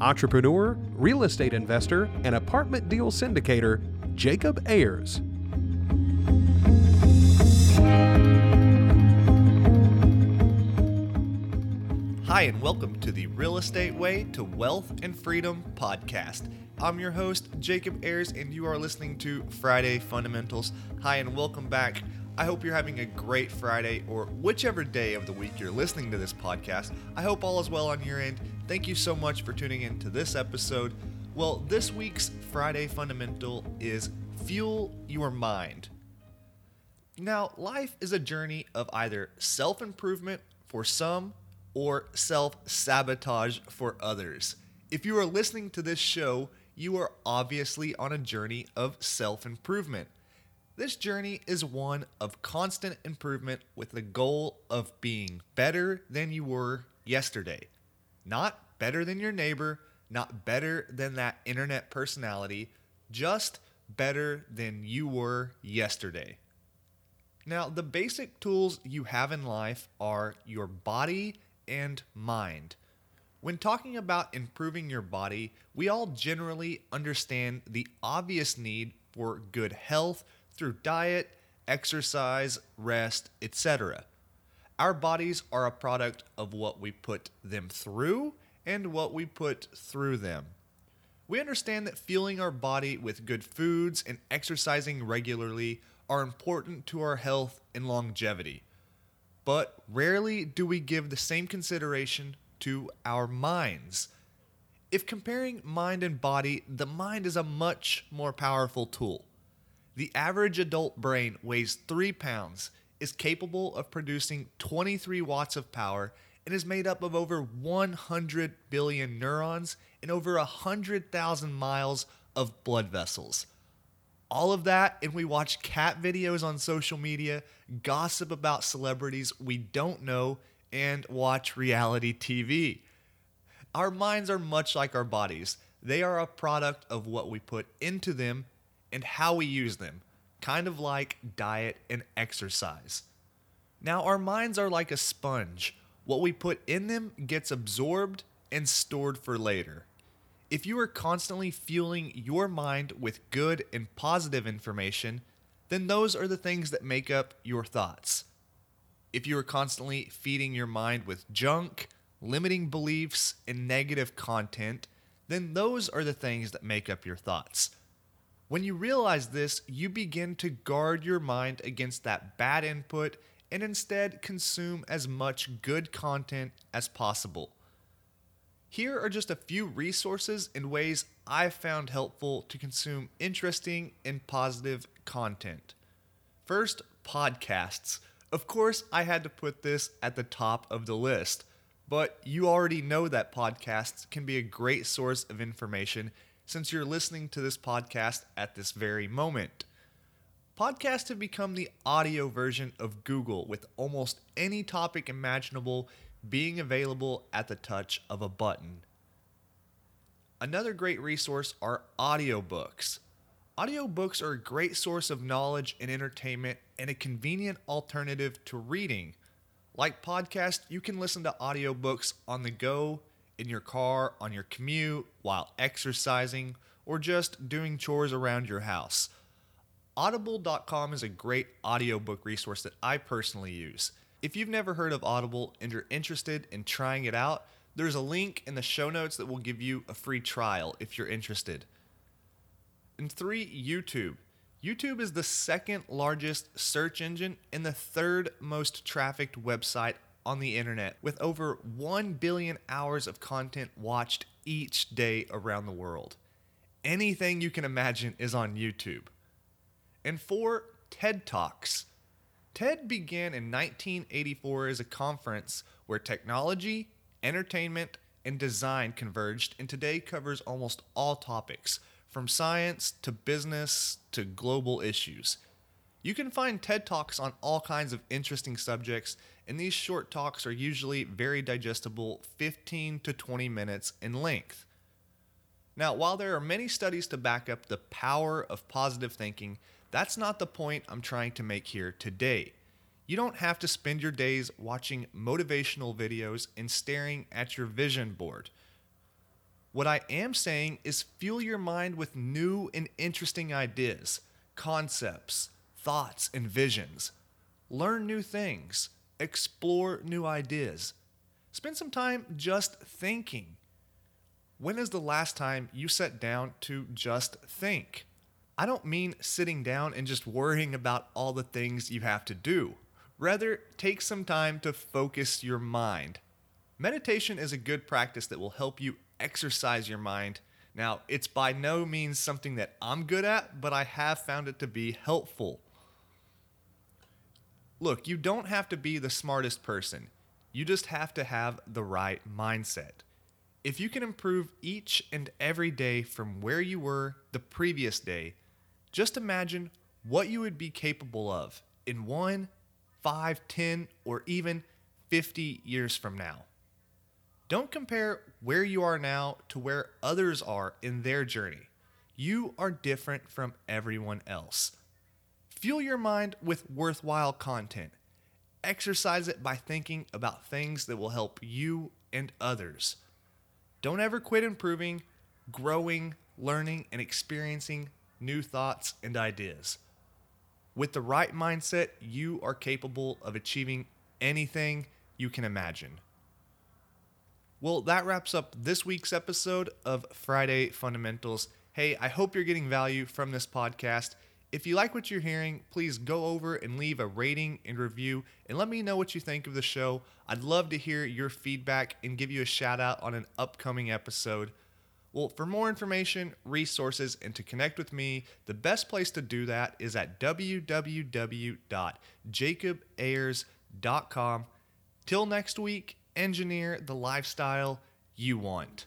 entrepreneur, real estate investor, and apartment deal syndicator, Jacob Ayers. Hi, and welcome to the Real Estate Way to Wealth and Freedom podcast. I'm your host, Jacob Ayers, and you are listening to Friday Fundamentals. Hi, and welcome back. I hope you're having a great Friday or whichever day of the week you're listening to this podcast. I hope all is well on your end. Thank you so much for tuning in to this episode. Well, this week's Friday Fundamental is Fuel Your Mind. Now, life is a journey of either self improvement for some or self sabotage for others. If you are listening to this show, you are obviously on a journey of self improvement. This journey is one of constant improvement with the goal of being better than you were yesterday. Not better than your neighbor, not better than that internet personality, just better than you were yesterday. Now, the basic tools you have in life are your body and mind. When talking about improving your body, we all generally understand the obvious need for good health through diet, exercise, rest, etc. Our bodies are a product of what we put them through and what we put through them. We understand that fueling our body with good foods and exercising regularly are important to our health and longevity. But rarely do we give the same consideration to our minds. If comparing mind and body, the mind is a much more powerful tool. The average adult brain weighs 3 pounds, is capable of producing 23 watts of power, and is made up of over 100 billion neurons and over 100,000 miles of blood vessels. All of that, and we watch cat videos on social media, gossip about celebrities we don't know, and watch reality TV. Our minds are much like our bodies. They are a product of what we put into them and how we use them, kind of like diet and exercise. Now, our minds are like a sponge. What we put in them gets absorbed and stored for later. If you are constantly fueling your mind with good and positive information, then those are the things that make up your thoughts. If you are constantly feeding your mind with junk, limiting beliefs, and negative content, then those are the things that make up your thoughts. When you realize this, you begin to guard your mind against that bad input and instead consume as much good content as possible. Here are just a few resources and ways I've found helpful to consume interesting and positive content. First, podcasts. Of course, I had to put this at the top of the list, but you already know that podcasts can be a great source of information since you're listening to this podcast at this very moment. Podcasts have become the audio version of Google, with almost any topic imaginable being available at the touch of a button. Another great resource are audiobooks. Audiobooks are a great source of knowledge and entertainment and a convenient alternative to reading. Like podcasts, you can listen to audiobooks on the go in your car, on your commute, while exercising, or just doing chores around your house. Audible.com is a great audiobook resource that I personally use. If you've never heard of Audible and you're interested in trying it out, there's a link in the show notes that will give you a free trial if you're interested. And three, YouTube. YouTube is the second largest search engine and the third most trafficked website on the internet with over 1 billion hours of content watched each day around the world. Anything you can imagine is on YouTube. And four, TED Talks. TED began in 1984 as a conference where technology, entertainment, and design converged and today covers almost all topics, from science to business to global issues. You can find TED Talks on all kinds of interesting subjects, and these short talks are usually very digestible, 15 to 20 minutes in length. Now, while there are many studies to back up the power of positive thinking, that's not the point I'm trying to make here today. You don't have to spend your days watching motivational videos and staring at your vision board. What I am saying is fuel your mind with new and interesting ideas, concepts, thoughts, and visions. Learn new things, explore new ideas. Spend some time just thinking. When is the last time you sat down to just think? I don't mean sitting down and just worrying about all the things you have to do. Rather, take some time to focus your mind. Meditation is a good practice that will help you exercise your mind. Now, it's by no means something that I'm good at, but I have found it to be helpful. Look, you don't have to be the smartest person, you just have to have the right mindset. If you can improve each and every day from where you were the previous day, just imagine what you would be capable of in one, five, ten, or even 50 years from now. Don't compare where you are now to where others are in their journey. You are different from everyone else. Fuel your mind with worthwhile content. Exercise it by thinking about things that will help you and others. Don't ever quit improving, growing, learning, and experiencing new thoughts and ideas. With the right mindset, you are capable of achieving anything you can imagine. Well, that wraps up this week's episode of Friday Fundamentals. Hey, I hope you're getting value from this podcast. If you like what you're hearing, please go over and leave a rating and review and let me know what you think of the show. I'd love to hear your feedback and give you a shout out on an upcoming episode. Well, for more information, resources, and to connect with me, the best place to do that is at www.jacobayers.com. Till next week, engineer the lifestyle you want.